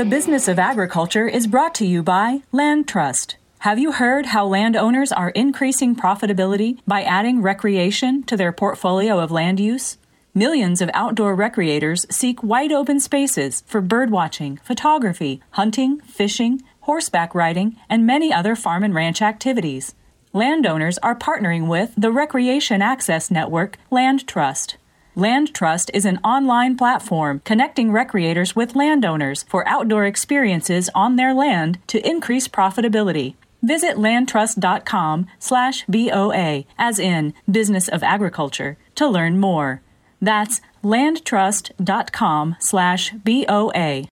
The Business of Agriculture is brought to you by Land Trust. Have you heard how landowners are increasing profitability by adding recreation to their portfolio of land use? Millions of outdoor recreators seek wide open spaces for birdwatching, photography, hunting, fishing, horseback riding, and many other farm and ranch activities. Landowners are partnering with the Recreation Access Network Land Trust. Land Trust is an online platform connecting recreators with landowners for outdoor experiences on their land to increase profitability. Visit landtrust.com slash BOA, as in Business of Agriculture, to learn more. That's landtrust.com slash BOA.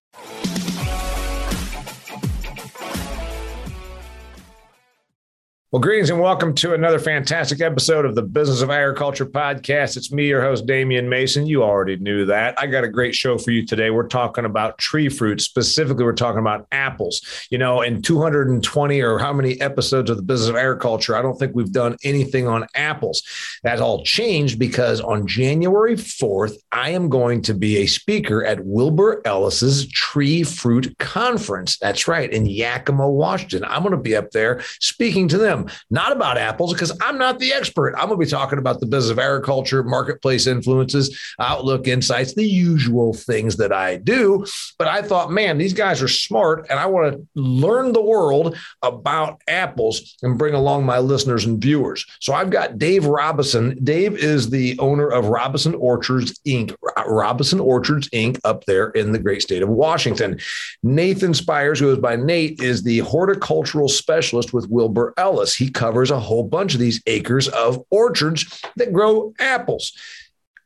Well, greetings and welcome to another fantastic episode of the Business of Agriculture podcast. It's me, your host, Damian Mason. You already knew that. I got a great show for you today. We're talking about tree fruit. Specifically, we're talking about apples. You know, in 220 or how many episodes of the Business of Agriculture, I don't think we've done anything on apples. That all changed because on January 4th, I am going to be a speaker at Wilbur Ellis's Tree Fruit Conference. That's right, in Yakima, Washington. I'm going to be up there speaking to them not about apples, because I'm not the expert. I'm going to be talking about the business of agriculture, marketplace influences, outlook, insights, the usual things that I do. But I thought, man, these guys are smart, and I want to learn the world about apples and bring along my listeners and viewers. So I've got Dave Robison. Dave is the owner of Robison Orchards Inc. Robison Orchards Inc. up there in the great state of Washington. Nathan Squires, who goes by Nate, is the horticultural specialist with Wilbur Ellis. He covers a whole bunch of these acres of orchards that grow apples.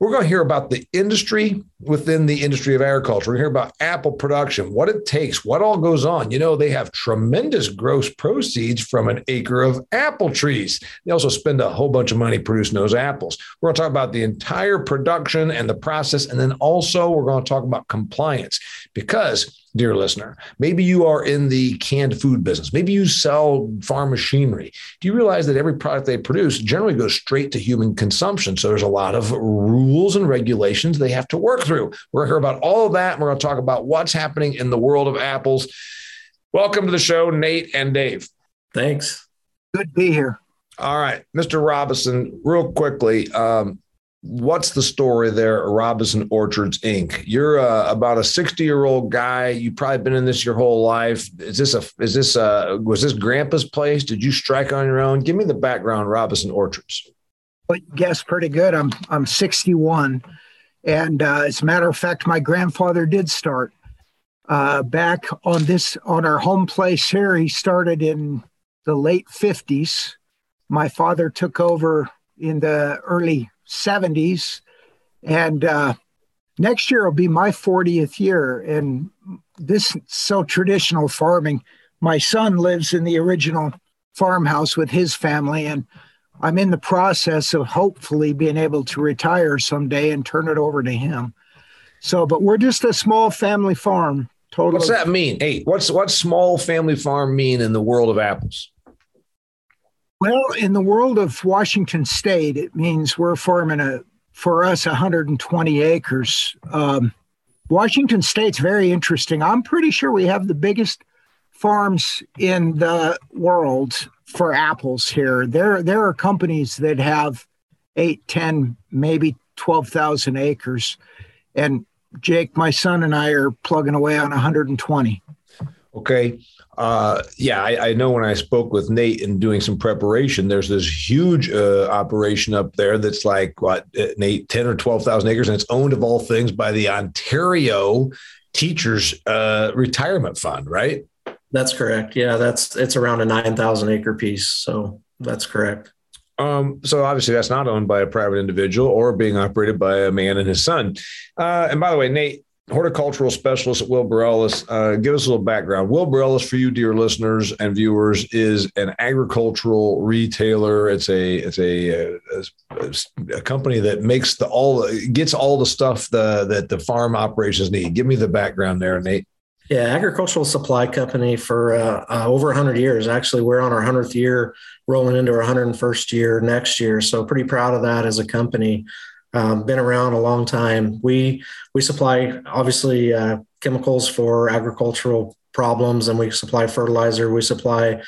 We're going to hear about the industry within the industry of agriculture. We're going to hear about apple production, what it takes, what all goes on. You know, they have tremendous gross proceeds from an acre of apple trees. They also spend a whole bunch of money producing those apples. We're going to talk about the entire production and the process. And then also, we're going to talk about compliance because dear listener. Maybe you are in the canned food business. Maybe you sell farm machinery. Do you realize that every product they produce generally goes straight to human consumption? So there's a lot of rules and regulations they have to work through. We're going to hear about all of that. And we're going to talk about what's happening in the world of apples. Welcome to the show, Nate and Dave. Thanks. Good to be here. All right, Mr. Robinson, real quickly, um, what's the story there robinson orchards inc. You're uh, about a 60 year old guy. You've probably been in this your whole life. Is this a is this a was this grandpa's place? Did you strike on your own? Give me the background robinson orchards. Well, guess pretty good. I'm i'm 61 and uh, as a matter of fact my grandfather did start uh, back on this on our home place here. He started in the late 50s my father took over in the early 70s. And uh, next year will be my 40th year. And this so traditional farming. My son lives in the original farmhouse with his family. And I'm in the process of hopefully being able to retire someday and turn it over to him. So, but we're just a small family farm. Totally. What's that mean? Hey, what's what small family farm mean in the world of apples? Well, in the world of Washington State, it means we're farming a for us 120 acres. Um, Washington State's very interesting. I'm pretty sure we have the biggest farms in the world for apples here. There, there are companies that have eight, 10, maybe 12,000 acres. And Jake, my son, and I are plugging away on 120. Okay. Uh, yeah, I, I, know when I spoke with Nate and doing some preparation, there's this huge uh, operation up there that's like what uh, Nate, ten or twelve thousand acres, and it's owned of all things by the Ontario Teachers uh, Retirement Fund, right? That's correct. Yeah, that's it's around a nine thousand acre piece, so that's correct. Um, so obviously that's not owned by a private individual or being operated by a man and his son. Uh, and by the way, Nate, horticultural specialist at Wilbur Ellis. Uh, give us a little background. Will Ellis, for you, dear listeners and viewers, is an agricultural retailer. It's a it's a, a, a company that makes the all gets all the stuff the, that the farm operations need. Give me the background there, Nate. Yeah, agricultural supply company for uh, uh, over 100 years. Actually, we're on our 100th year, rolling into our 101st year next year. So, pretty proud of that as a company um, been around a long time. We we supply obviously uh, chemicals for agricultural problems and we supply fertilizer we supply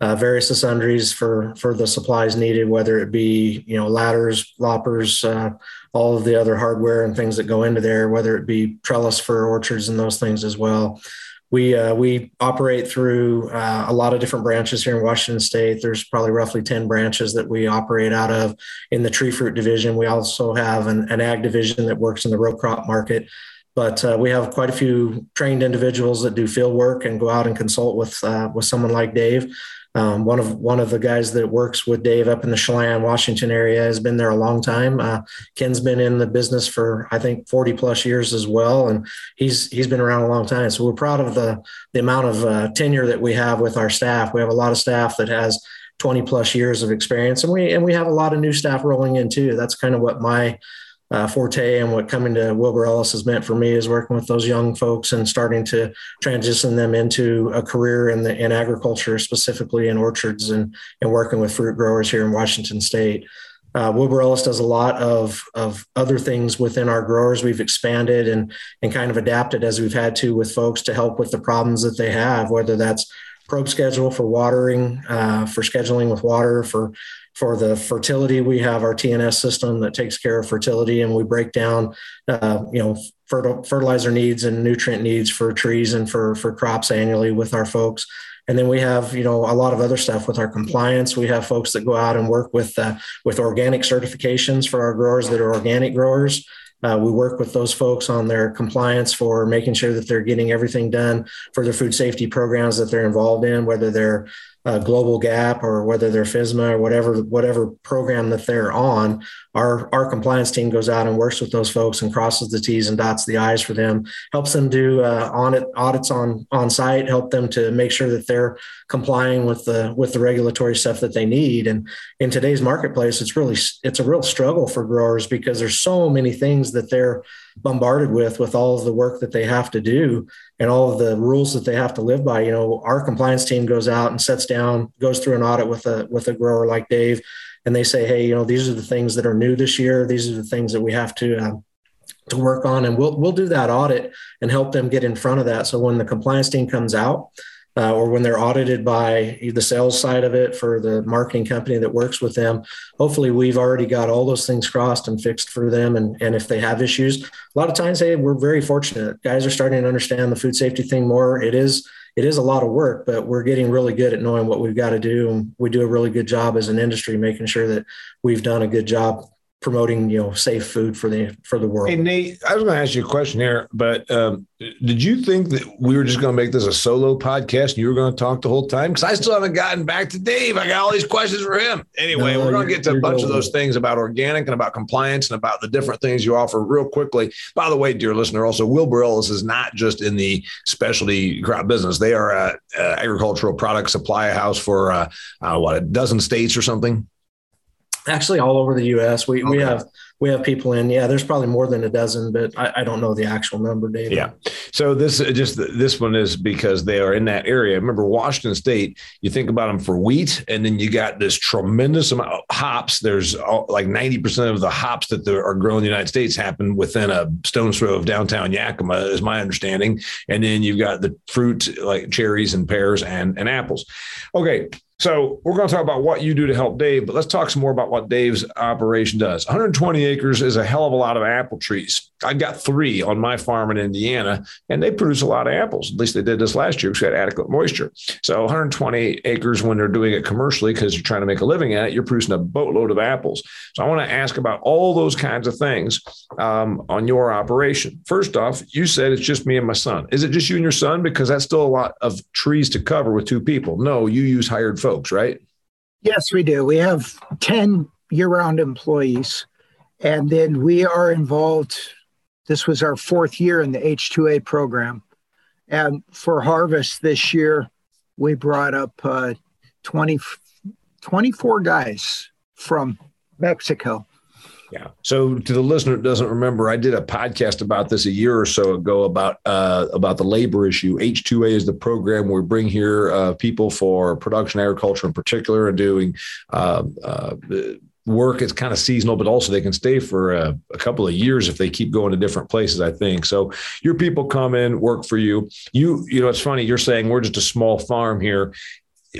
uh, various sundries for for the supplies needed whether it be you know ladders loppers uh, all of the other hardware and things that go into there whether it be trellis for orchards and those things as well we uh, we operate through uh, a lot of different branches here in Washington State. There's probably roughly ten branches that we operate out of in the tree fruit division. We also have an, an ag division that works in the row crop market. But uh, we have quite a few trained individuals that do field work and go out and consult with uh, with someone like Dave. Um, one of one of the guys that works with Dave up in the Chelan, Washington area has been there a long time. Uh, Ken's been in the business for I think 40 plus years as well, and he's he's been around a long time. So we're proud of the the amount of uh, tenure that we have with our staff. We have a lot of staff that has 20 plus years of experience, and we and we have a lot of new staff rolling in too. That's kind of what my uh, forte and what coming to Wilbur Ellis has meant for me is working with those young folks and starting to transition them into a career in the in agriculture, specifically in orchards and and working with fruit growers here in Washington State. Uh, Wilbur Ellis does a lot of, of other things within our growers. We've expanded and, and kind of adapted as we've had to with folks to help with the problems that they have, whether that's probe schedule for watering, uh, for scheduling with water, for for the fertility, we have our TNS system that takes care of fertility, and we break down, uh, you know, fertilizer needs and nutrient needs for trees and for for crops annually with our folks. And then we have, you know, a lot of other stuff with our compliance. We have folks that go out and work with uh, with organic certifications for our growers that are organic growers. Uh, we work with those folks on their compliance for making sure that they're getting everything done for their food safety programs that they're involved in, whether they're uh, Global Gap or whether they're FSMA or whatever whatever program that they're on, our our compliance team goes out and works with those folks and crosses the T's and dots the I's for them, helps them do uh, audit audits on on site, help them to make sure that they're complying with the with the regulatory stuff that they need. And in today's marketplace, it's really it's a real struggle for growers because there's so many things that they're bombarded with with all of the work that they have to do and all of the rules that they have to live by. You know our compliance team goes out and sets down goes through an audit with a with a grower like dave and they say hey you know these are the things that are new this year. These are the things that we have to uh, to work on. And we'll we'll do that audit and help them get in front of that. So when the compliance team comes out uh, or when they're audited by the sales side of it for the marketing company that works with them. Hopefully, we've already got all those things crossed and fixed for them. And, and if they have issues, a lot of times, hey, we're very fortunate. Guys are starting to understand the food safety thing more. It is it is a lot of work, but we're getting really good at knowing what we've got to do. And we do a really good job as an industry making sure that we've done a good job promoting you know safe food for the for the world. Hey Nate, I was going to ask you a question here, but um, did you think that we were just going to make this a solo podcast and you were going to talk the whole time? Because I still haven't gotten back to Dave. I got all these questions for him. Anyway, no, we're going to get to a bunch of those things about organic and about compliance and about the different things you offer real quickly. By the way, dear listener, also Wilbur Ellis is not just in the specialty crop business; they are a, a agricultural product supply house for uh, uh, what a dozen states or something actually all over the U.S. We okay. we have we have people in. Yeah, there's probably more than a dozen, but I, I don't know the actual number, Dave. Yeah. So this just this one is because they are in that area. Remember Washington State. You think about them for wheat, and then you got this tremendous amount of hops. There's like 90 percent of the hops that are grown in the United States happen within a stone's throw of downtown Yakima, is my understanding. And then you've got the fruit like cherries and pears and and apples. Okay, so we're going to talk about what you do to help Dave, but let's talk some more about what Dave's operation does. 120 acres is a hell of a lot of apple trees. I've got three on my farm in Indiana, and they produce a lot of apples. At least they did this last year because we had adequate moisture. So 120 acres when they're doing it commercially because you're trying to make a living at it, you're producing a boatload of apples. So I want to ask about all those kinds of things um, on your operation. First off, you said it's just me and my son. Is it just you and your son? Because that's still a lot of trees to cover with two people. No, you use hired folks, right? Yes, we do. We have 10 year round employees. And then we are involved. This was our fourth year in the H2A program. And for harvest this year, we brought up uh, 20, 24 guys from Mexico. Yeah. So to the listener that doesn't remember, I did a podcast about this a year or so ago about uh, about the labor issue. H2A is the program we bring here uh, people for production agriculture in particular and doing uh, uh work is kind of seasonal, but also they can stay for a, a, couple of years if they keep going to different places. I think so. Your people come in, work for you. You, you know, it's funny. You're saying we're just a small farm here,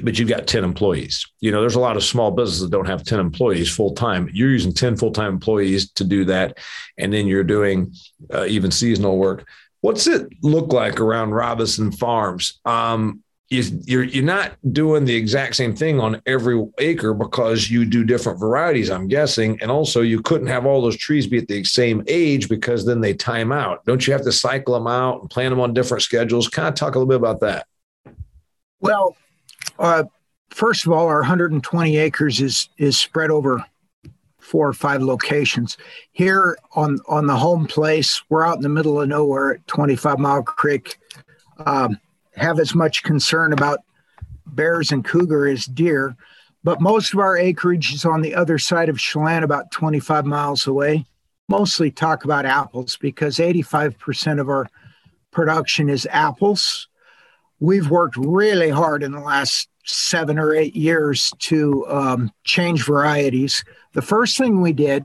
but you've got 10 employees. You know, there's a lot of small businesses that don't have 10 employees full time. You're using 10 full time employees to do that. And then you're doing uh, even seasonal work. What's it look like around Robinson Farms? Um, you're you're not doing the exact same thing on every acre because you do different varieties i'm guessing. And also you couldn't have all those trees be at the same age because then they time out. Don't you have to cycle them out and plant them on different schedules? Kind of talk a little bit about that. Well uh, first of all our 120 acres is is spread over four or five locations. Here on on the home place we're out in the middle of nowhere at 25 mile creek. Um, have as much concern about bears and cougar as deer. But most of our acreage is on the other side of Chelan, about 25 miles away. Mostly talk about apples because 85% of our production is apples. We've worked really hard in the last seven or eight years to um, change varieties. The first thing we did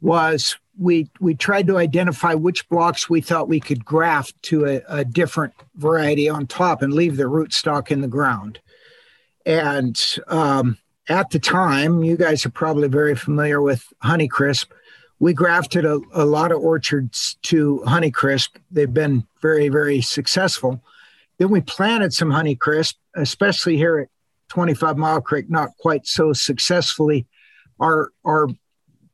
was we we tried to identify which blocks we thought we could graft to a, a different variety on top and leave the rootstock in the ground. And um, at the time, you guys are probably very familiar with Honeycrisp. We grafted a, a lot of orchards to Honeycrisp. They've been very, very successful. Then we planted some Honeycrisp, especially here at 25 Mile Creek, not quite so successfully. Our, our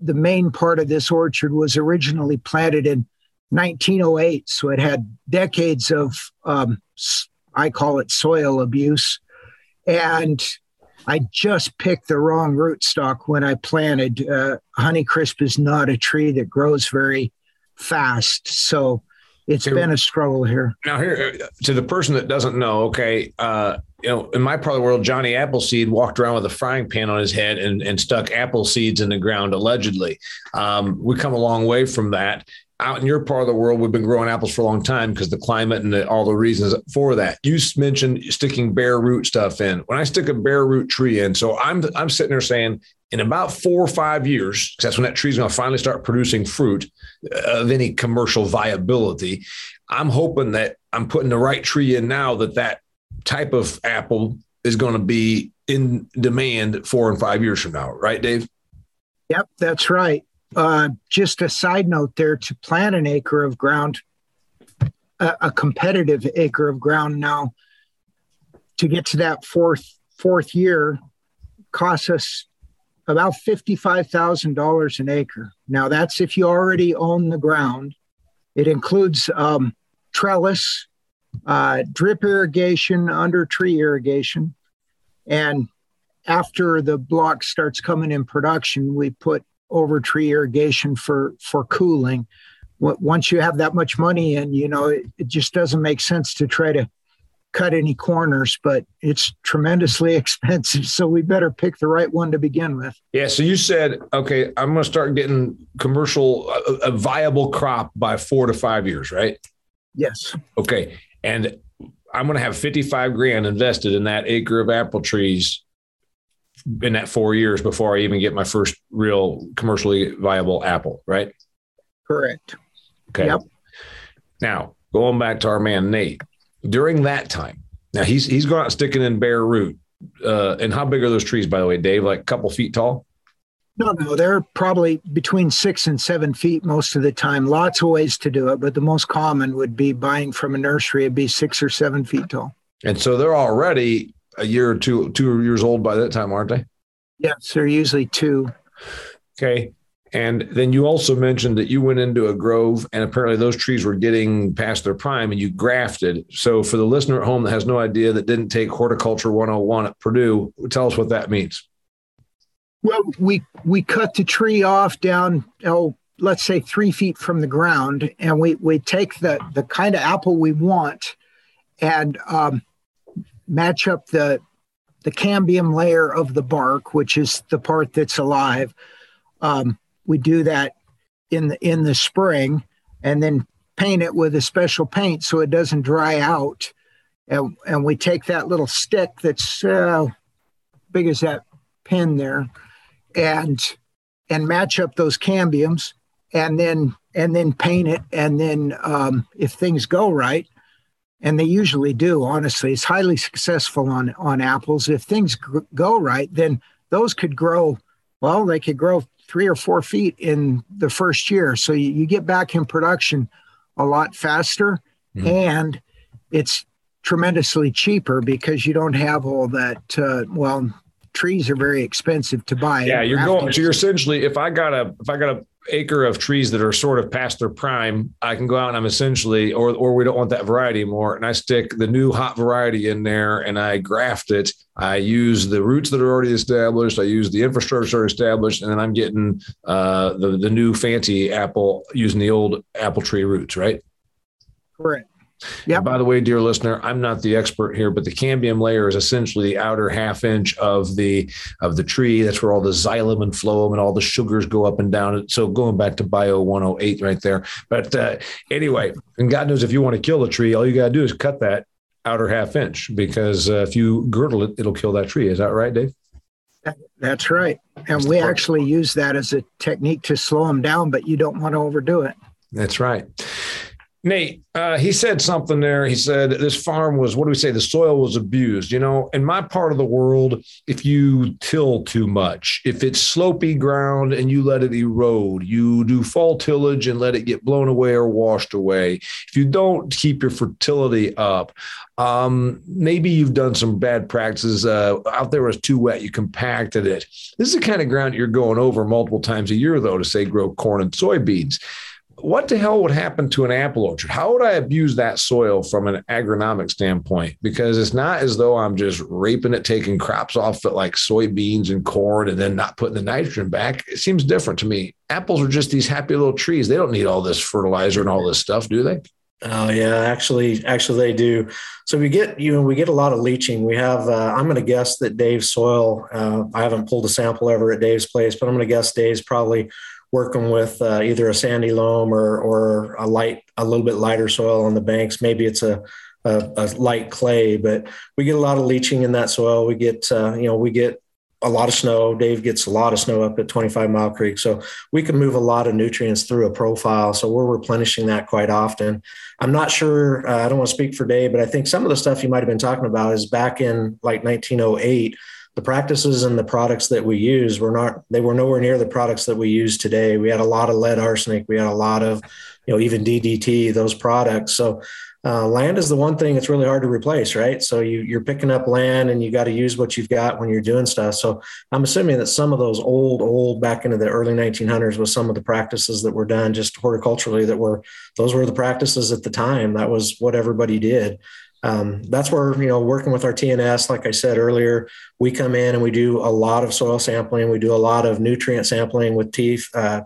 the main part of this orchard was originally planted in 1908, so it had decades of um, I call it soil abuse, and I just picked the wrong rootstock when I planted. Uh, Honeycrisp is not a tree that grows very fast, so it's here, been a struggle here. Now, here to the person that doesn't know, okay, uh, you know, in my part of the world, Johnny Appleseed walked around with a frying pan on his head and, and stuck apple seeds in the ground, allegedly. Um, we come a long way from that. Out in your part of the world, we've been growing apples for a long time because the climate and the, all the reasons for that. You mentioned sticking bare root stuff in. When I stick a bare root tree in, so I'm I'm sitting there saying, in about four or five years, because that's when that tree's going to finally start producing fruit uh, of any commercial viability. I'm hoping that I'm putting the right tree in now that that type of apple is going to be in demand four and five years from now, right, Dave? Yep, that's right. Uh, just a side note there to plant an acre of ground, a, a competitive acre of ground now, to get to that fourth fourth year, costs us about $55,000 an acre. Now, that's if you already own the ground. It includes um, trellis, uh, drip irrigation, under tree irrigation. And after the block starts coming in production, we put over tree irrigation for, for cooling. Once you have that much money in, you know, it, it just doesn't make sense to try to cut any corners, but it's tremendously expensive. So we better pick the right one to begin with. Yeah. So you said, okay, I'm going to start getting commercial, a, a, viable crop by four to five years, right? Yes. Okay. And I'm going to have 55 grand invested in that acre of apple trees in that four years before I even get my first real commercially viable apple, right? Correct. Okay. Yep. Now, going back to our man Nate, during that time, now he's he's going out sticking in bare root. Uh, and how big are those trees, by the way, Dave? Like a couple feet tall? No, no, they're probably between six and seven feet most of the time. Lots of ways to do it, but the most common would be buying from a nursery. It'd be six or seven feet tall. And so they're already a year or two, two years old by that time, aren't they? Yes, they're usually two. Okay. And then you also mentioned that you went into a grove and apparently those trees were getting past their prime and you grafted. So for the listener at home that has no idea that didn't take horticulture 101 at Purdue, tell us what that means. Well, we we cut the tree off down, oh, let's say three feet from the ground, and we we take the the kind of apple we want, and um, match up the the cambium layer of the bark, which is the part that's alive. Um, we do that in the in the spring, and then paint it with a special paint so it doesn't dry out. And, and we take that little stick that's uh, big as that pin there, and and match up those cambiums and then and then paint it and then um, if things go right and they usually do honestly it's highly successful on on apples if things go right then those could grow well they could grow three or four feet in the first year. So you, you get back in production a lot faster mm-hmm. and it's tremendously cheaper because you don't have all that uh, well trees are very expensive to buy. Yeah you're going so you're essentially if i got a if i got a acre of trees that are sort of past their prime, I can go out and I'm essentially, or or we don't want that variety anymore, and I stick the new hot variety in there and I graft it. I use the roots that are already established. I use the infrastructure established, and then I'm getting uh, the the new fancy apple using the old apple tree roots, right? Correct. Yeah. By the way, dear listener, I'm not the expert here, but the cambium layer is essentially the outer half inch of the of the tree. That's where all the xylem and phloem and all the sugars go up and down. So going back to Bio 108 right there. But uh, anyway, and God knows if you want to kill a tree, all you got to do is cut that outer half inch because uh, if you girdle it, it'll kill that tree. Is that right, Dave? That's right. And we actually use that as a technique to slow them down, but you don't want to overdo it. That's right. Nate, uh, he said something there. He said this farm was, what do we say? The soil was abused. You know, in my part of the world, if you till too much, if it's slopy ground and you let it erode, you do fall tillage and let it get blown away or washed away. If you don't keep your fertility up, um, maybe you've done some bad practices uh, out there. Was too wet. You compacted it. This is the kind of ground you're going over multiple times a year, though, to say grow corn and soybeans what the hell would happen to an apple orchard? How would I abuse that soil from an agronomic standpoint? Because it's not as though I'm just raping it, taking crops off it like soybeans and corn, and then not putting the nitrogen back. It seems different to me. Apples are just these happy little trees. They don't need all this fertilizer and all this stuff, do they? Oh yeah, actually, actually they do. So we get you know we get a lot of leaching. We have uh, I'm going to guess that Dave's soil. Uh, I haven't pulled a sample ever at Dave's place, but I'm going to guess Dave's probably working with uh, either a sandy loam or or a light, a little bit lighter soil on the banks. Maybe it's a, a, a light clay, but we get a lot of leaching in that soil. We get uh, you know we get a lot of snow. Dave gets a lot of snow up at 25 Mile Creek. So we can move a lot of nutrients through a profile. So we're replenishing that quite often. I'm not sure, uh, I don't want to speak for Dave, but I think some of the stuff you might have been talking about is back in like 1908 the practices and the products that we use were not they were nowhere near the products that we use today. We had a lot of lead arsenic. We had a lot of you know even ddt those products. So uh, land is the one thing that's really hard to replace right? So you, you're picking up land and you got to use what you've got when you're doing stuff. So i'm assuming that some of those old old back into the early 1900s was some of the practices that were done just horticulturally that were those were the practices at the time. That was what everybody did um, that's where you know working with our TNS, like I said earlier, we come in and we do a lot of soil sampling. We do a lot of nutrient sampling with teeth, uh,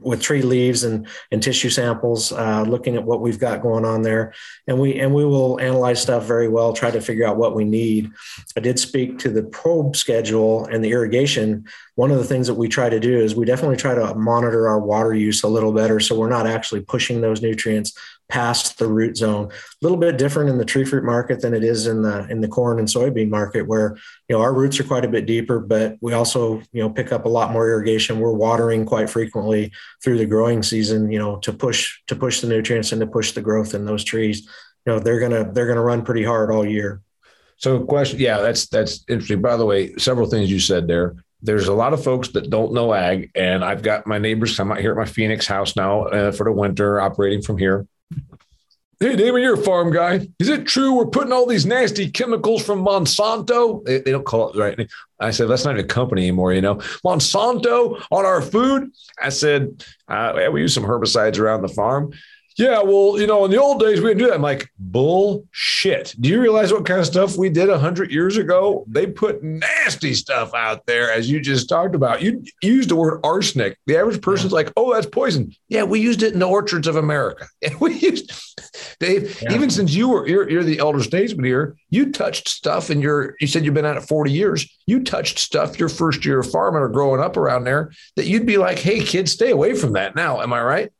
with tree leaves and, and tissue samples, uh, looking at what we've got going on there. And we, and we will analyze stuff very well, try to figure out what we need. I did speak to the probe schedule and the irrigation. One of the things that we try to do is we definitely try to monitor our water use a little better. So we're not actually pushing those nutrients past the root zone. A little bit different in the tree fruit market than it is in the in the corn and soybean market, where you know our roots are quite a bit deeper, but we also you know pick up a lot more irrigation. We're watering quite frequently through the growing season, you know, to push to push the nutrients and to push the growth in those trees. You know, they're gonna they're gonna run pretty hard all year. So, question, yeah, that's that's interesting. By the way, several things you said there there's a lot of folks that don't know ag, and I've got my neighbors. I'm out here at my Phoenix house now uh, for the winter, operating from here. Hey, David, you're a farm guy. Is it true we're putting all these nasty chemicals from Monsanto? They, they don't call it right. I said, that's not even a company anymore, you know. Monsanto on our food. I said, uh, we use some herbicides around the farm yeah, well, you know, in the old days, we didn't do that. I'm like, bullshit. Do you realize what kind of stuff we did 100 years ago? They put nasty stuff out there, as you just talked about. You used the word arsenic. The average person's yeah. like, oh, that's poison. Yeah, we used it in the orchards of America. we used, Dave, yeah. even since you were, you're, you're the elder statesman here, you touched stuff and you're, you said you've been at it 40 years. You touched stuff your first year of farming or growing up around there that you'd be like, hey, kids, stay away from that now. Am I right?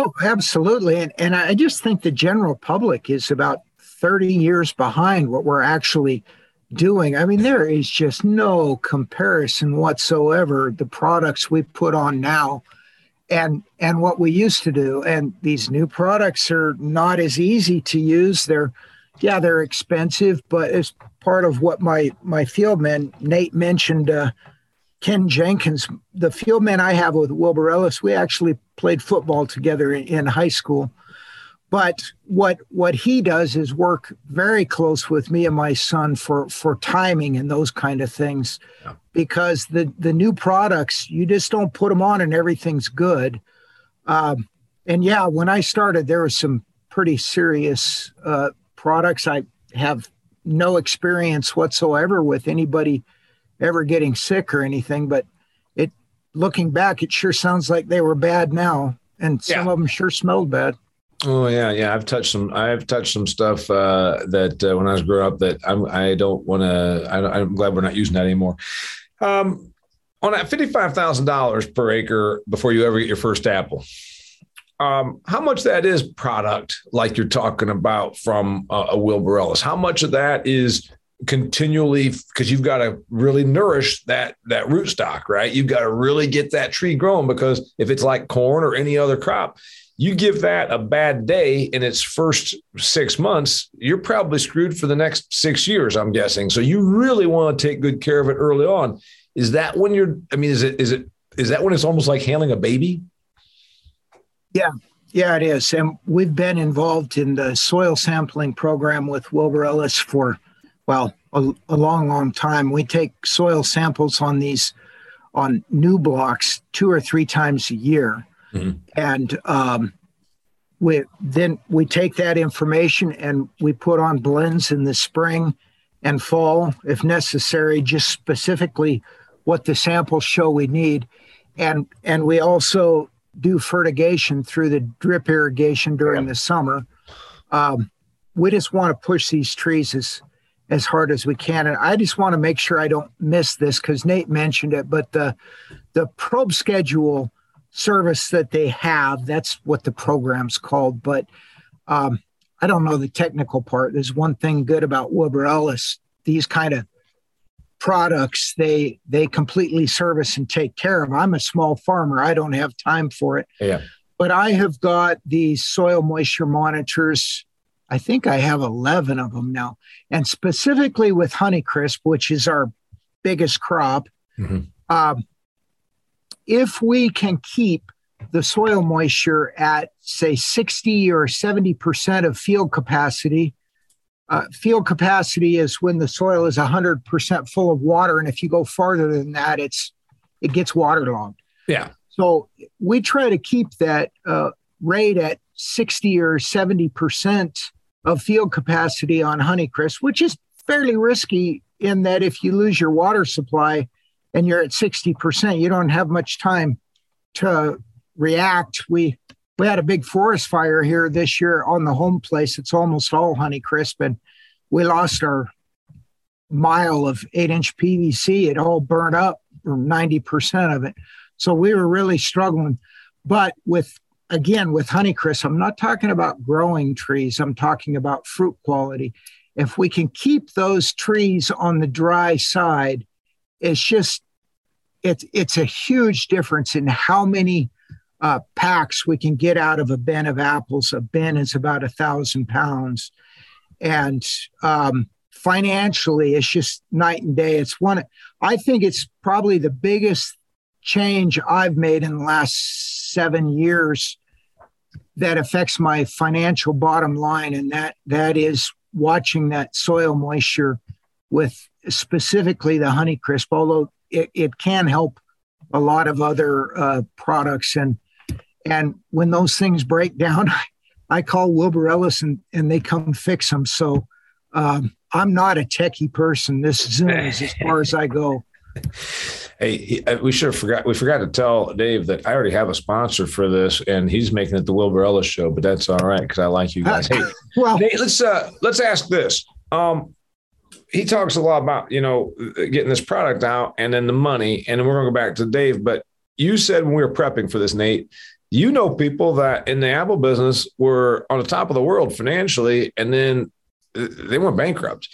Oh, absolutely. And, and I just think the general public is about 30 years behind what we're actually doing. I mean, there is just no comparison whatsoever. The products we put on now and and what we used to do and these new products are not as easy to use they're yeah they're expensive but as part of what my my fieldman nate mentioned uh, ken jenkins the fieldman i have with wilbur ellis we actually played football together in, in high school. But what what he does is work very close with me and my son for for timing and those kind of things. Yeah. because the the new products you just don't put them on and everything's good. Um, and yeah when i started there were some pretty serious uh, products. I have no experience whatsoever with anybody ever getting sick or anything but it looking back it sure sounds like they were bad now and some yeah. of them sure smelled bad Oh yeah, yeah. I've touched some. I've touched some stuff uh, that uh, when I was growing up that I'm. I don't want to. I'm glad we're not using that anymore. Um, on that fifty-five thousand dollars per acre before you ever get your first apple. Um, how much that is product, like you're talking about from uh, a Wilbur Ellis? How much of that is continually because you've got to really nourish that that root stock, right? You've got to really get that tree growing because if it's like corn or any other crop, you give that a bad day in its first six months, you're probably screwed for the next six years, I'm guessing. So you really want to take good care of it early on. Is that when you're, I mean, is it, is it, is that when it's almost like handling a baby? Yeah. Yeah, it is. And we've been involved in the soil sampling program with Wilbur Ellis for, well, a, a long, long time. We take soil samples on these, on new blocks two or three times a year Mm-hmm. And um, we then we take that information and we put on blends in the spring and fall if necessary, just specifically what the samples show we need. And and we also do fertigation through the drip irrigation during the summer. Um, we just want to push these trees as as hard as we can. And I just want to make sure I don't miss this because Nate mentioned it, but the the probe schedule service that they have. That's what the program's called. But um, I don't know the technical part. There's one thing good about Wilbur Ellis. These kind of products they they completely service and take care of. I'm a small farmer. I don't have time for it. Yeah. But I have got these soil moisture monitors. I think I have 11 of them now. And specifically with Honeycrisp, which is our biggest crop, mm-hmm. um, if we can keep the soil moisture at say 60 or 70% of field capacity uh, field capacity is when the soil is 100% full of water and if you go farther than that it's it gets waterlogged yeah so we try to keep that uh, rate at 60 or 70% of field capacity on honeycrisp which is fairly risky in that if you lose your water supply and you're at 60%, you don't have much time to react. We we had a big forest fire here this year on the home place. It's almost all Honeycrisp, and we lost our mile of eight inch PVC. It all burned up, or 90% of it. So we were really struggling. But with again with Honeycrisp, I'm not talking about growing trees. I'm talking about fruit quality. If we can keep those trees on the dry side, it's just it's it's a huge difference in how many uh, packs we can get out of a bin of apples. A bin is about a thousand pounds, and um, financially, it's just night and day. It's one. I think it's probably the biggest change I've made in the last seven years that affects my financial bottom line, and that that is watching that soil moisture with specifically the Honeycrisp. Although it, it can help a lot of other uh, products. And and when those things break down, I call Wilbur Ellis and, and they come fix them. So um, I'm not a techie person. This Zoom is as far as I go. Hey, uh, we should have forgot. We forgot to tell Dave that I already have a sponsor for this, and he's making it the Wilbur Ellis show. But that's all right because I like you guys. Hey, well, Dave, let's uh, let's ask this. Um, he talks a lot about you know getting this product out and then the money and then we're going to go back to dave but you said when we were prepping for this nate you know people that in the apple business were on the top of the world financially and then they went bankrupt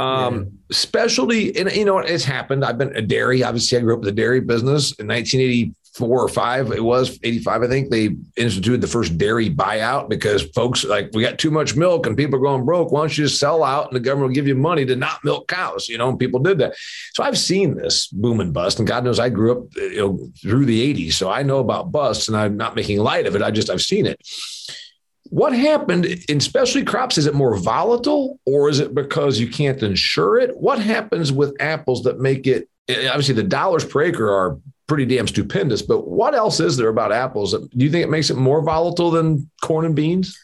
Um, yeah. Specialty, and you know, it's happened. I've been a dairy. Obviously, I grew up in the dairy business in 1984 or five, it was 85, I think, they instituted the first dairy buyout because folks like we got too much milk and people are going broke. Why don't you just sell out and the government will give you money to not milk cows? You know, and people did that. So I've seen this boom and bust. And God knows I grew up you know through the 80s. So I know about busts and I'm not making light of it. I just I've seen it. What happened in specialty crops? Is it more volatile or is it because you can't insure it? What happens with apples that make it obviously the dollars per acre are pretty damn stupendous. But what else is there about apples? Do you think it makes it more volatile than corn and beans?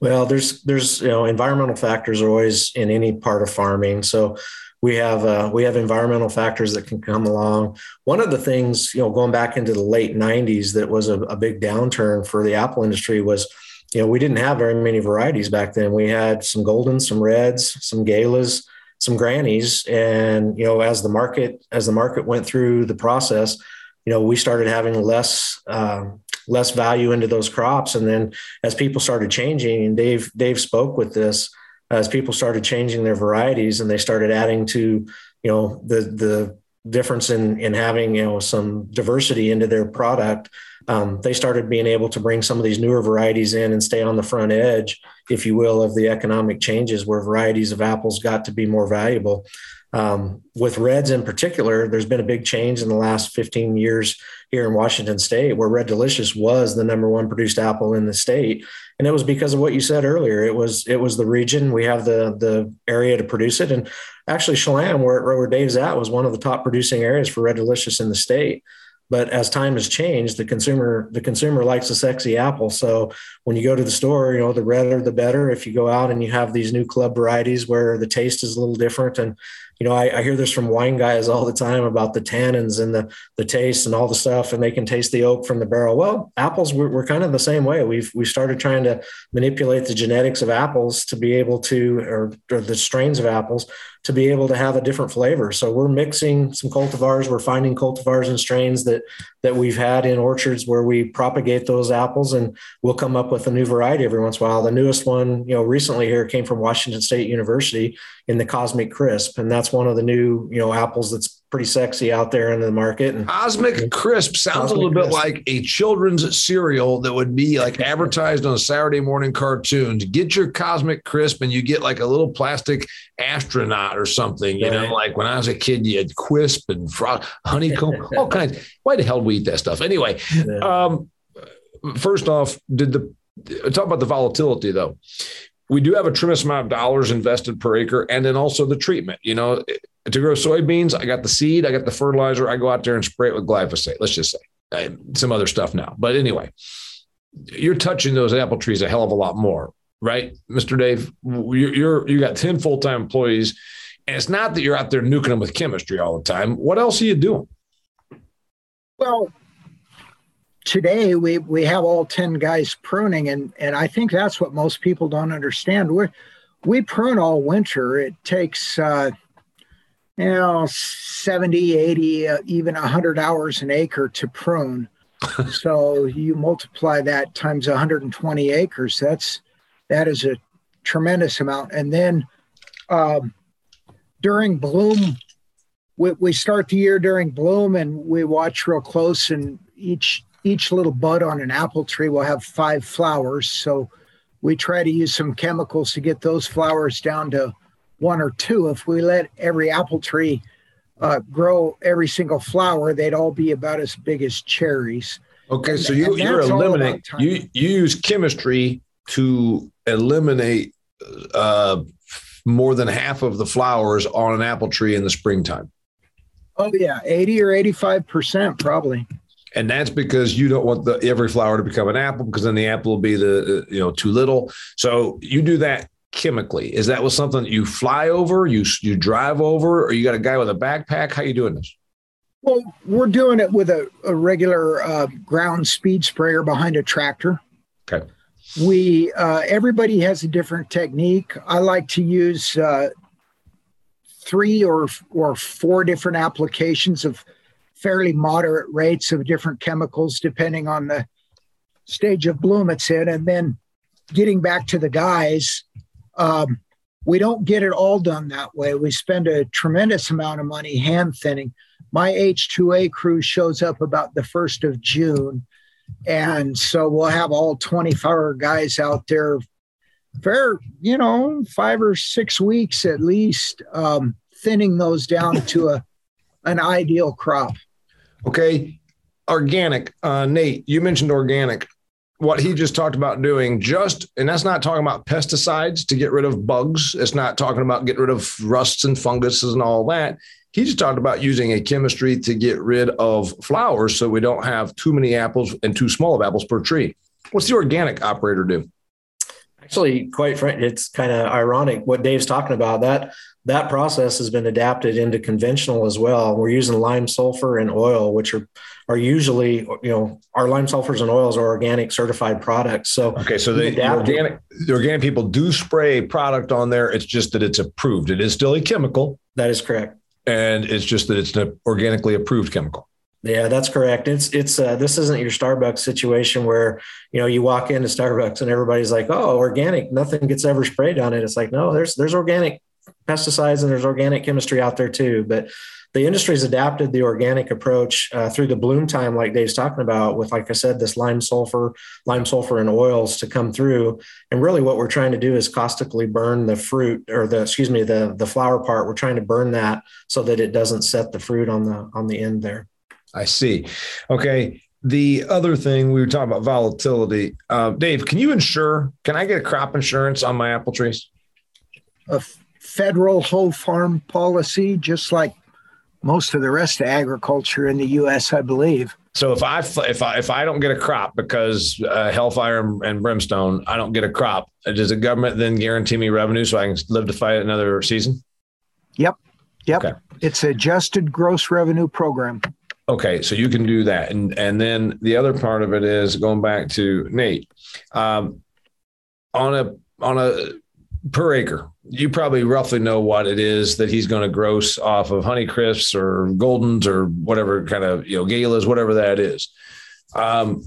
Well, there's there's you know environmental factors are always in any part of farming. So we have uh, we have environmental factors that can come along. One of the things you know going back into the late '90s that was a, a big downturn for the apple industry was you know we didn't have very many varieties back then. We had some goldens, some reds, some galas, some grannies, and you know as the market as the market went through the process, you know, we started having less uh, less value into those crops, and then as people started changing, and Dave Dave spoke with this, as people started changing their varieties, and they started adding to you know the the difference in in having you know some diversity into their product um, they started being able to bring some of these newer varieties in and stay on the front edge if you will of the economic changes where varieties of apples got to be more valuable um, with Reds in particular, there's been a big change in the last 15 years here in Washington State, where Red Delicious was the number one produced apple in the state, and it was because of what you said earlier. It was it was the region we have the the area to produce it, and actually Chelan, where where Dave's at, was one of the top producing areas for Red Delicious in the state. But as time has changed, the consumer the consumer likes a sexy apple. So when you go to the store, you know the redder the better. If you go out and you have these new club varieties where the taste is a little different and you know, I, I, hear this from wine guys all the time about the tannins and the the taste and all the stuff, and they can taste the oak from the barrel. Well, apples we're, we're kind of the same way. We've we started trying to manipulate the genetics of apples to be able to, or, or the strains of apples to be able to have a different flavor. So we're mixing some cultivars. We're finding cultivars and strains that that we've had in orchards where we propagate those apples, and we'll come up with a new variety every once in a while. The newest one, you know, recently here came from Washington State University in the Cosmic Crisp, and that's one of the new you know apples that's pretty sexy out there in the market. And, Cosmic Crisp sounds Cosmic a little bit like a children's cereal that would be like advertised on a Saturday morning cartoons. Get your Cosmic Crisp, and you get like a little plastic astronaut or something. You right. know, like when I was a kid, you had Quisp and frog, honeycomb, all kinds. Why the hell do we eat that stuff anyway? Yeah. Um, first off, did the talk about the volatility though? we do have a tremendous amount of dollars invested per acre and then also the treatment you know to grow soybeans i got the seed i got the fertilizer i go out there and spray it with glyphosate let's just say some other stuff now. But anyway you're touching those apple trees a hell of a lot more right mr dave? You're, you're you got 10 full-time employees and it's not that you're out there nuking them with chemistry all the time. What else are you doing? Well today we we have all 10 guys pruning and and i think that's what most people don't understand. We we prune all winter. It takes uh, you know 70 80 uh, even 100 hours an acre to prune so you multiply that times 120 acres that's that is a tremendous amount and then um, during bloom we, we start the year during bloom and we watch real close and each each little bud on an apple tree will have five flowers. So we try to use some chemicals to get those flowers down to one or two. If we let every apple tree uh, grow every single flower, they'd all be about as big as cherries. Okay, and, so you, you're eliminating you, you use chemistry to eliminate uh, more than half of the flowers on an apple tree in the springtime. Oh yeah, eighty or eighty-five percent probably and that's because you don't want the every flower to become an apple because then the apple will be the you know too little so you do that chemically? Is that was something that you fly over you you drive over or you got a guy with a backpack? How you doing this? Well we're doing it with a, a regular uh, ground speed sprayer behind a tractor. Okay. We uh, everybody has a different technique. I like to use uh, three or or four different applications of fairly moderate rates of different chemicals depending on the stage of bloom it's in. And then getting back to the guys, um, we don't get it all done that way. We spend a tremendous amount of money hand thinning. My H2A crew shows up about the 1st of June. And so we'll have all 24 guys out there for, you know, five or six weeks at least, um, thinning those down to a an ideal crop. Okay. Organic. Uh, Nate, you mentioned organic what he just talked about doing just and that's not talking about pesticides to get rid of bugs. It's not talking about getting rid of rusts and funguses and all that. He just talked about using a chemistry to get rid of flowers so we don't have too many apples and too small of apples per tree. What's the organic operator do? Actually quite frankly it's kind of ironic what dave's talking about. That that process has been adapted into conventional as well. We're using lime sulfur and oil, which are are usually you know our lime sulfurs and oils are organic certified products. So okay, so the, the organic the organic people do spray a product on there. It's just that it's approved. It is still a chemical. That is correct, and it's just that it's an organically approved chemical. Yeah, that's correct. It's it's uh, this isn't your Starbucks situation where you know you walk into Starbucks and everybody's like, "Oh, organic, nothing gets ever sprayed on it." It's like, no, there's there's organic pesticides and there's organic chemistry out there too. But the industry's adapted the organic approach uh, through the bloom time, like Dave's talking about, with like I said, this lime sulfur, lime sulfur and oils to come through. And really, what we're trying to do is caustically burn the fruit, or the excuse me, the the flower part. We're trying to burn that so that it doesn't set the fruit on the on the end there. I see. Okay. The other thing we were talking about volatility. Uh, Dave, can you insure? Can I get a crop insurance on my apple trees? Federal whole farm policy, just like most of the rest of agriculture in the U.S., I believe. So if I if I if I don't get a crop because uh, hellfire and brimstone, I don't get a crop. Does the government then guarantee me revenue so I can live to fight another season? Yep, yep. Okay. It's adjusted gross revenue program. Okay, so you can do that, and and then the other part of it is going back to Nate. Um, on a on a per acre. You probably roughly know what it is that he's going to gross off of Honeycrisps or Goldens or whatever kind of, you know, Galas, whatever that is. Um,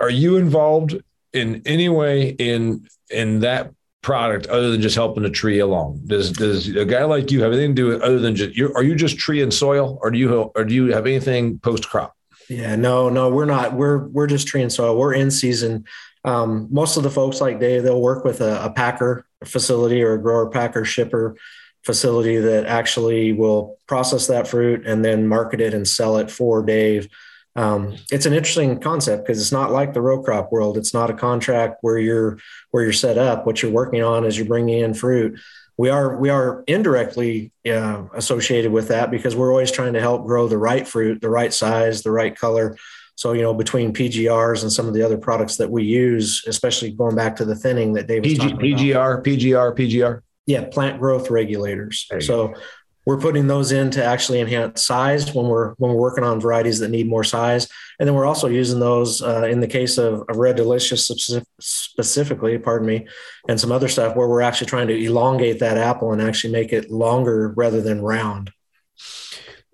are you involved in any way in in that product other than just helping the tree along? Does does a guy like you have anything to do other than just you are you just tree and soil or do you or do you have anything post crop? Yeah, no, no, we're not. We're we're just tree and soil. We're in season um, most of the folks like Dave, they'll work with a, a packer facility or a grower packer shipper facility that actually will process that fruit and then market it and sell it for Dave. Um, it's an interesting concept because it's not like the row crop world. It's not a contract where you're where you're set up. What you're working on is you're bringing in fruit. We are we are indirectly uh, associated with that because we're always trying to help grow the right fruit, the right size, the right color, so, you know, between PGRs and some of the other products that we use, especially going back to the thinning that was PG, PGR. PGR, PGR. Yeah, plant growth regulators. So go. we're putting those in to actually enhance size when we're when we're working on varieties that need more size, and then we're also using those uh, in the case of, of Red Delicious specifically, pardon me, and some other stuff where we're actually trying to elongate that apple and actually make it longer rather than round.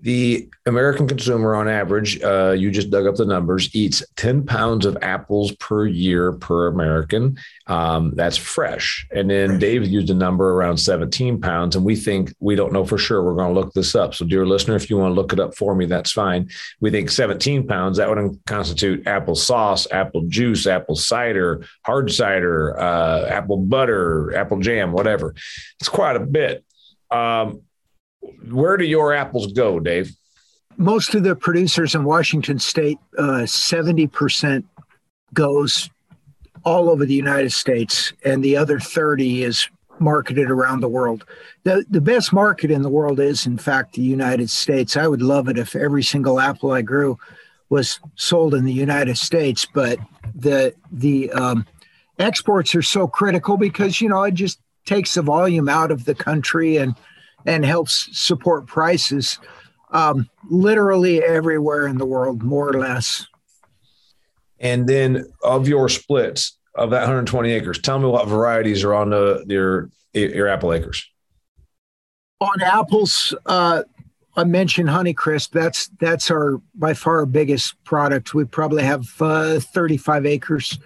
The American consumer, on average, uh, you just dug up the numbers, eats 10 pounds of apples per year per American. Um, that's fresh. And then right. Dave used a number around 17 pounds. And we think, we don't know for sure. We're going to look this up. So, dear listener, if you want to look it up for me, that's fine. We think 17 pounds, that would constitute apple sauce, apple juice, apple cider, hard cider, uh, apple butter, apple jam, whatever. It's quite a bit. Um, where do your apples go, Dave? Most of the producers in Washington State, uh, 70% goes all over the United States, and the other 30 is marketed around the world. The, the best market in the world is, in fact, the United States. I would love it if every single apple I grew was sold in the United States, but the the um, exports are so critical because you know it just takes the volume out of the country and and helps support prices um, literally everywhere in the world, more or less. And then of your splits of that 120 acres, tell me what varieties are on the, your your apple acres. On apples, uh, I mentioned Honeycrisp. That's that's our by far our biggest product. We probably have uh, 35 acres.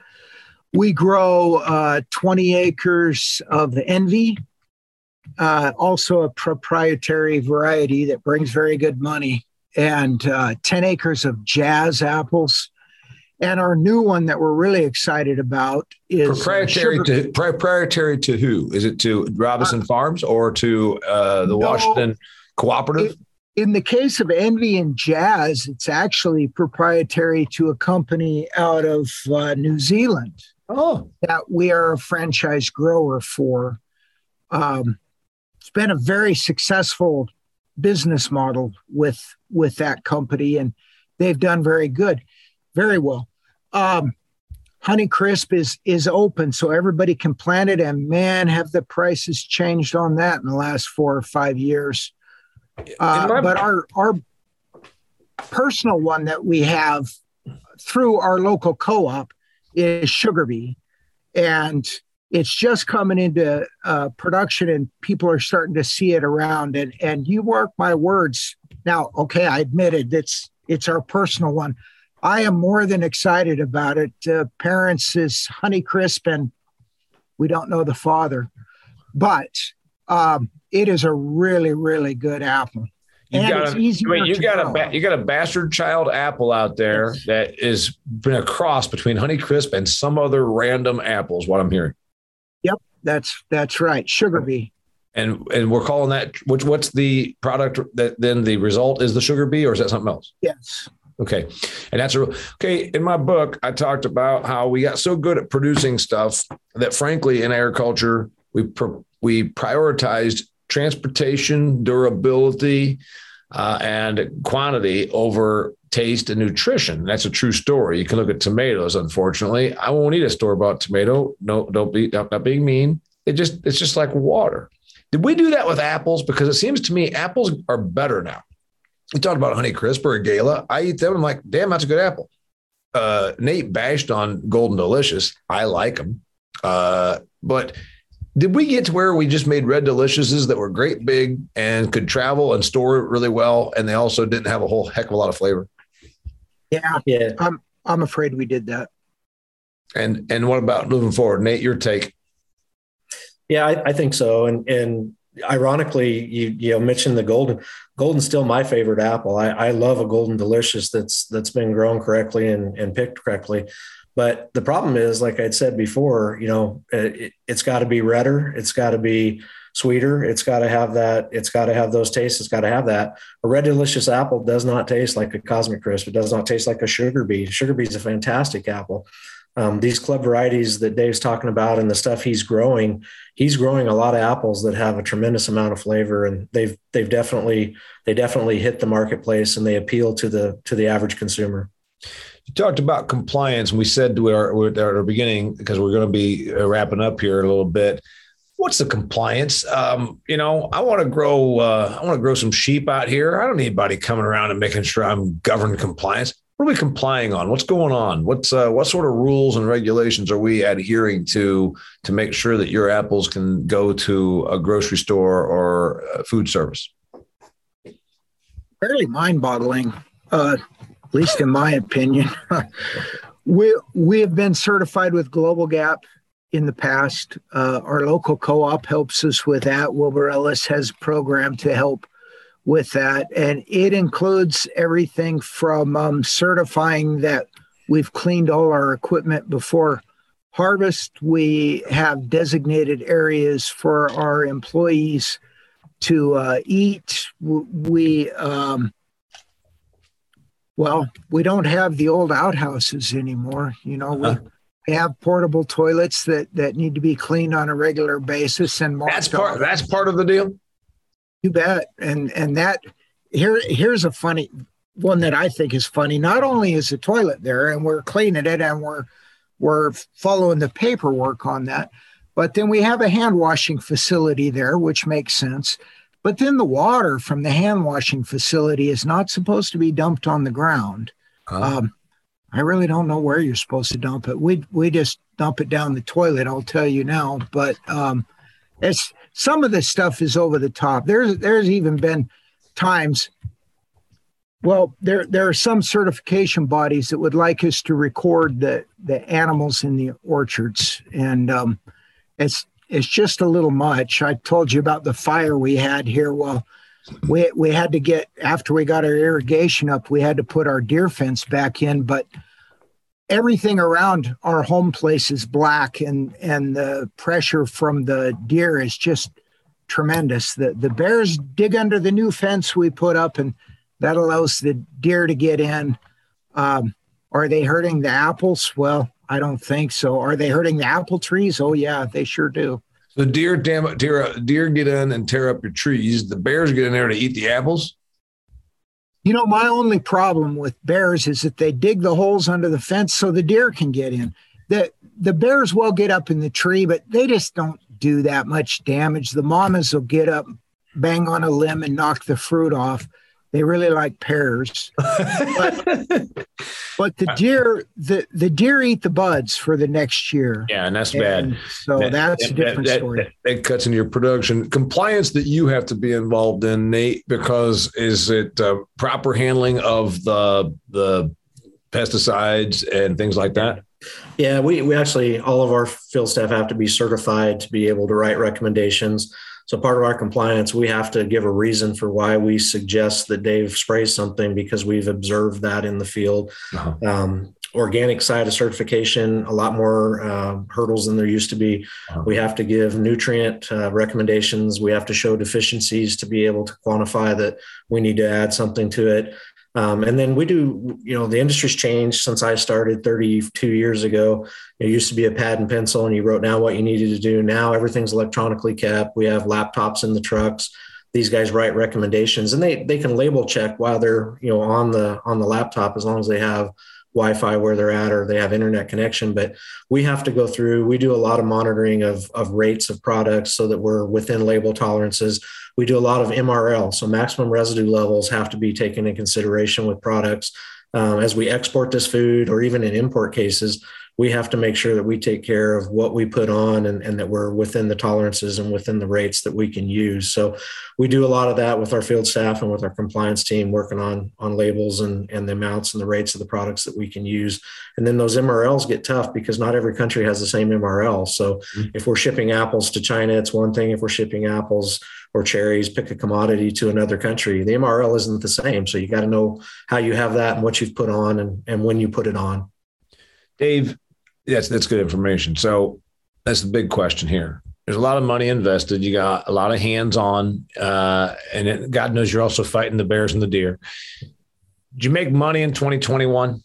We grow uh, 20 acres of envy, uh, also a proprietary variety that brings very good money, and uh, 10 acres of jazz apples. And our new one that we're really excited about is uh, proprietary sugar- to proprietary to who? Is it to Robison Farms or to uh, the No. Washington Cooperative? in the case of Envy and Jazz, it's actually proprietary to a company out of uh, New Zealand oh, that we are a franchise grower for. Um, it's been a very successful business model with with that company, and they've done very good, very well. Um, Honeycrisp is is open, so everybody can plant it. And man, have the prices changed on that in the last four or five years. Uh, my- but our our personal one that we have through our local co-op is Sugar Bee, and it's just coming into uh, production, and people are starting to see it around. And and you mark my words. Now, okay, I admitted it's it's our personal one. I am more than excited about it. Uh, parents is Honeycrisp, and we don't know the father, but um, it is a really really good apple. you and got it's a wait, you to got a ba- you got a bastard child apple out there that is been a cross between Honeycrisp and some other random apples. What I'm hearing, Yep, that's that's right, Sugar Bee. and and we're calling that which what's the product that then the result is the sugar bee or is that something else? Yes. Okay. And that's a okay. In my book, I talked about how we got so good at producing stuff that frankly, in agriculture, we pr- we prioritized transportation, durability, uh, and quantity over taste and nutrition. That's a true story. You can look at tomatoes. Unfortunately, I won't eat a store bought tomato. No, don't be not, not being mean. It just it's just like water. Did we do that with apples? Because it seems to me apples are better now. We talked about Honeycrisp or a Gala. I eat them. I'm like, damn, that's a good apple. Uh, Nate bashed on Golden Delicious. I like them. Uh, but did we get to where we just made red deliciouses that were great big and could travel and store really well, and they also didn't have a whole heck of a lot of flavor? Yeah, Yeah. I'm I'm afraid we did that. And and what about moving forward, Nate? Your take? Yeah, I, I think so. And and ironically, you you know mentioned the golden. Golden's still my favorite apple. I, I love a golden delicious that's that's been grown correctly and, and picked correctly. But the problem is, like I'd said before, you know, it, it's got to be redder. It's got to be sweeter. It's got to have that. It's got to have those tastes. It's got to have that. A red delicious apple does not taste like a cosmic crisp. It does not taste like a sugar bee. Sugar bee is a fantastic apple. Um, these club varieties that Dave's talking about and the stuff he's growing, he's growing a lot of apples that have a tremendous amount of flavor, and they've they've definitely they definitely hit the marketplace and they appeal to the to the average consumer. You talked about compliance, and we said to our, at our beginning because we're going to be wrapping up here a little bit. What's the compliance? Um, you know, I want to grow. Uh, I want to grow some sheep out here. I don't need anybody coming around and making sure I'm governed compliance. What are we complying on? What's going on? What's uh, what sort of rules and regulations are we adhering to to make sure that your apples can go to a grocery store or food service? Fairly mind-boggling, uh, at least in my opinion. we we have been certified with Global Gap in the past. Uh, our local co-op helps us with that. Wilbur Ellis has a program to help with that, and it includes everything from um, certifying that we've cleaned all our equipment before harvest. We have designated areas for our employees to uh, eat. We um, well, we don't have the old outhouses anymore. You know, we, Huh. we have portable toilets that that need to be cleaned on a regular basis and That's part. off. That's part of the deal. You bet. And and that here here's a funny one that I think is funny. Not only is the toilet there and we're cleaning it and we're we're following the paperwork on that, but then we have a hand washing facility there, which makes sense. But then the water from the hand washing facility is not supposed to be dumped on the ground. Huh? Um, I really don't know where you're supposed to dump it. We we just dump it down the toilet. I'll tell you now. But um, it's some of this stuff is over the top. There's there's even been times Well, there there are some certification bodies that would like us to record the the animals in the orchards, and um, it's it's just a little much. I told you about the fire we had here. Well, we we had to get after we got our irrigation up, we had to put our deer fence back in, but everything around our home place is black and and the pressure from the deer is just tremendous. The the bears dig under the new fence we put up and that allows the deer to get in. Um, are they hurting the apples? Well, I don't think so. Are they hurting the apple trees? Oh yeah, they sure do. The deer, damn deer, deer get in and tear up your trees. The bears get in there to eat the apples. You know, my only problem with bears is that they dig the holes under the fence so the deer can get in. The the bears will get up in the tree, but they just don't do that much damage. The mamas will get up, bang on a limb, and knock the fruit off. They really like pears. but, but, the deer, the, the deer eat the buds for the next year. Yeah, and that's and bad. So that, that's that, a different that, story. That, cuts into your production. Compliance that you have to be involved in, Nate, because is it uh, proper handling of the the pesticides and things like that? Yeah, we, we actually, all of our field staff have to be certified to be able to write recommendations. So part of our compliance, we have to give a reason for why we suggest that Dave sprays something because we've observed that in the field. Uh-huh. Um, organic side of certification, a lot more uh, hurdles than there used to be. Uh-huh. We have to give nutrient uh, recommendations. We have to show deficiencies to be able to quantify that we need to add something to it. Um, and then we do, you know, the industry's changed since I started 32 years ago. It used to be a pad and pencil, and you wrote down what you needed to do. Now everything's electronically kept. We have laptops in the trucks. These guys write recommendations, and they they can label check while they're you know on the on the laptop as long as they have Wi-Fi where they're at or they have internet connection. But we have to go through. We do a lot of monitoring of of rates of products so that we're within label tolerances we do a lot of MRL, so maximum residue levels have to be taken in consideration with products. Um, as we export this food, or even in import cases, we have to make sure that we take care of what we put on and, and, that we're within the tolerances and within the rates that we can use. So we do a lot of that with our field staff and with our compliance team working on on labels and, and the amounts and the rates of the products that we can use. And then those MRLs get tough because not every country has the same MRL. So mm-hmm. if we're shipping apples to China, it's one thing. If we're shipping apples or cherries, pick a commodity to another country, the MRL isn't the same. So you got to know how you have that and what you've put on and, and when you put it on. Dave, Yes, that's good information. So that's the big question here. There's a lot of money invested. You got a lot of hands on, uh, and it, God knows you're also fighting the bears and the deer. Did you make money in 2021?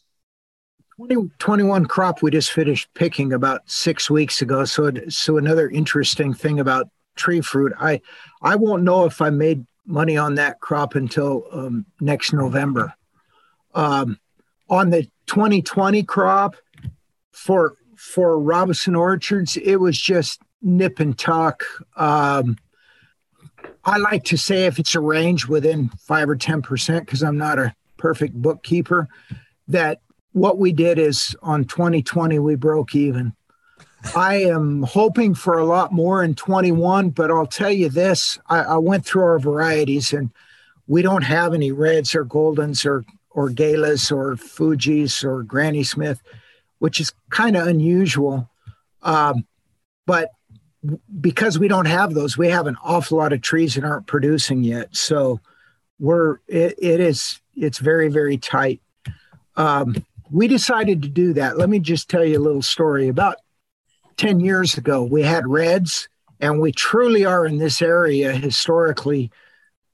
2021 crop we just finished picking about six weeks ago. So, so another interesting thing about tree fruit, I I won't know if I made money on that crop until um, next November. Um, on the 2020 crop, for for Robison Orchards, it was just nip and tuck. Um, I like to say if it's a range within five or ten percent, because I'm not a perfect bookkeeper, that what we did is on 2020 we broke even. I am hoping for a lot more in 21, but I'll tell you this: I, I went through our varieties, and we don't have any reds or goldens or or galas or Fuji's or Granny Smith which is kind of unusual. Um, but because we don't have those, we have an awful lot of trees that aren't producing yet. So we're it, it is it's very very tight. Um, we decided to do that. Let me just tell you a little story. About ten years ago, we had reds, and we truly are in this area historically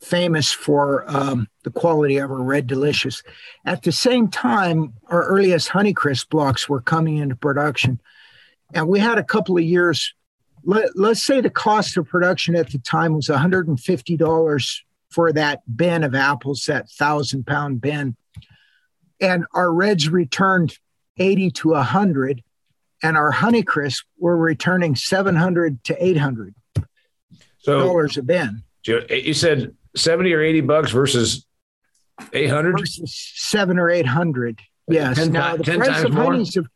famous for um, the quality of our Red Delicious. At the same time, our earliest Honeycrisp blocks were coming into production. And we had a couple of years, let, let's say the cost of production at the time was $150 for that bin of apples, that thousand pound bin. And our Reds returned 80 to 100, and our Honeycrisp were returning 700 to 800 so, dollars a bin. You said 70 or 80 bucks versus 800 versus 7 or 800 yes 10, now the 10 price of more? Have,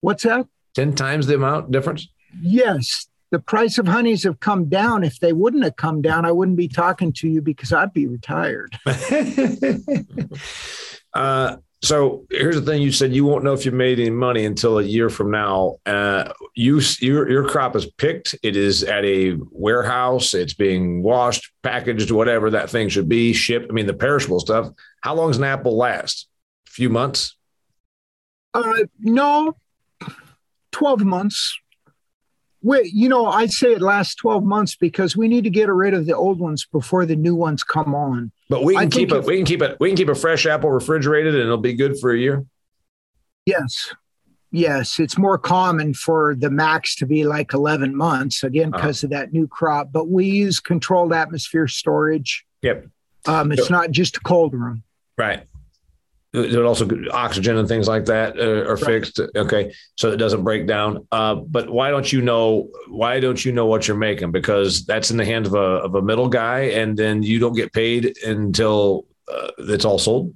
what's that 10 times the amount difference yes the price of honeys have come down. If they wouldn't have come down, I wouldn't be talking to you because I'd be retired. uh, so here's the thing: you said you won't know if you made any money until a year from now. Uh, you your your crop is picked. It is at a warehouse. It's being washed, packaged, whatever that thing should be, shipped. I mean, the perishable stuff. How long does an apple last? A few months. Uh, no, twelve months. Wait, you know, I'd say it lasts 12 months because we need to get rid of the old ones before the new ones come on. But we can keep it, we can keep it, we can keep a fresh apple refrigerated and it'll be good for a year. Yes. Yes. It's more common for the max to be like 11 months again, because uh-huh. of that new crop, but we use controlled atmosphere storage. Yep. Um, it's so, not just a cold room. Right it also oxygen and things like that uh, are right. fixed. Okay, so it doesn't break down. Uh, but why don't you know? Why don't you know what you're making? Because that's in the hands of a of a middle guy, and then you don't get paid until uh, it's all sold.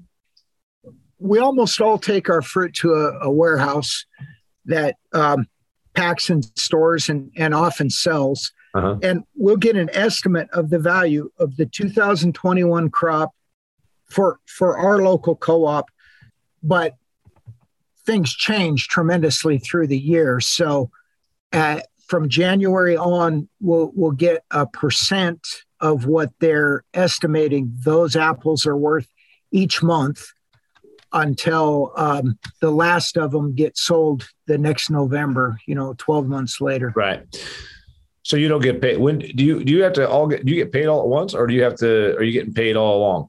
We almost all take our fruit to a, a warehouse that um, packs and stores and and often sells, uh-huh. and we'll get an estimate of the value of the 2021 crop for for our local co-op but things change tremendously through the year. So uh, from january on we'll we'll get a percent of what they're estimating those apples are worth each month until um, the last of them get sold the next november you know 12 months later. Right. So you don't get paid when do you do you have to all get do you get paid all at once or do you have to are you getting paid all along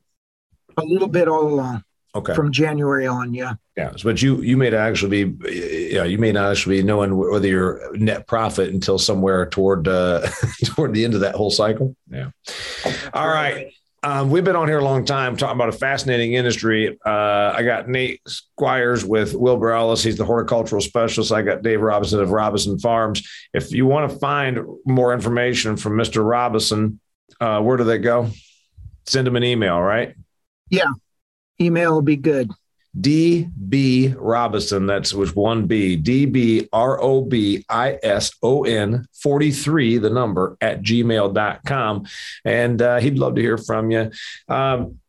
a little bit all along. Okay. From January on, yeah. Yeah, but you you may actually be, yeah, you may not actually be knowing whether you're net profit until somewhere toward uh, toward the end of that whole cycle. Yeah. All right. Um, we've been on here a long time talking about a fascinating industry. Uh, I got Nate Squires with Wilbur Ellis. He's the horticultural specialist. I got Dave Robison of Robison Farms. If you want to find more information from Mr. Robison, uh, where do they go? Send him an email, right? Yeah. Email will be good. DB Robison, that's with one B, D B R O B I S O N 43, the number at gmail.com. And uh, he'd love to hear from you. Um,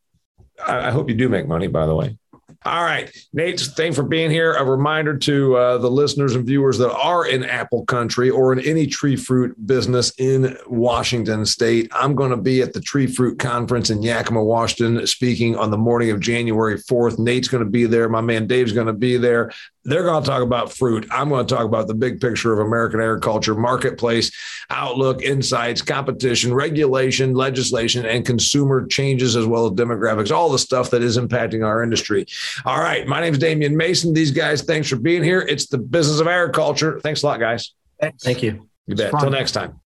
I, I hope you do make money, by the way. All right, Nate, thanks for being here. A reminder to uh, the listeners and viewers that are in apple country or in any tree fruit business in Washington state. I'm going to be at the Tree Fruit Conference in Yakima, Washington, speaking on the morning of January 4th. Nate's going to be there. My man Dave's going to be there. They're going to talk about fruit. I'm going to talk about the big picture of American agriculture, marketplace, outlook, insights, competition, regulation, legislation, and consumer changes, as well as demographics, all the stuff that is impacting our industry. All right. My name is Damian Mason. These guys, thanks for being here. It's the business of agriculture. Thanks a lot, guys. Thank you. You bet. Until next time.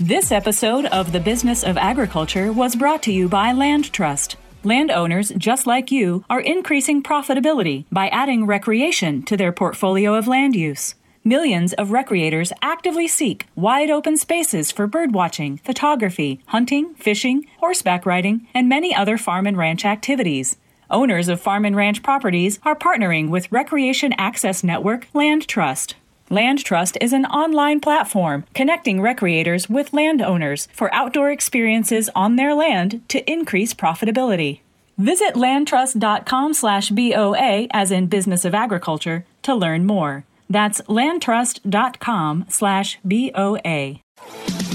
This episode of The Business of Agriculture was brought to you by LandTrust. Landowners, just like you, are increasing profitability by adding recreation to their portfolio of land use. Millions of recreators actively seek wide open spaces for birdwatching, photography, hunting, fishing, horseback riding, and many other farm and ranch activities. Owners of farm and ranch properties are partnering with Recreation Access Network LandTrust. LandTrust is an online platform connecting recreators with landowners for outdoor experiences on their land to increase profitability. Visit landtrust.com/boa as in business of agriculture to learn more. That's landtrust.com/boa.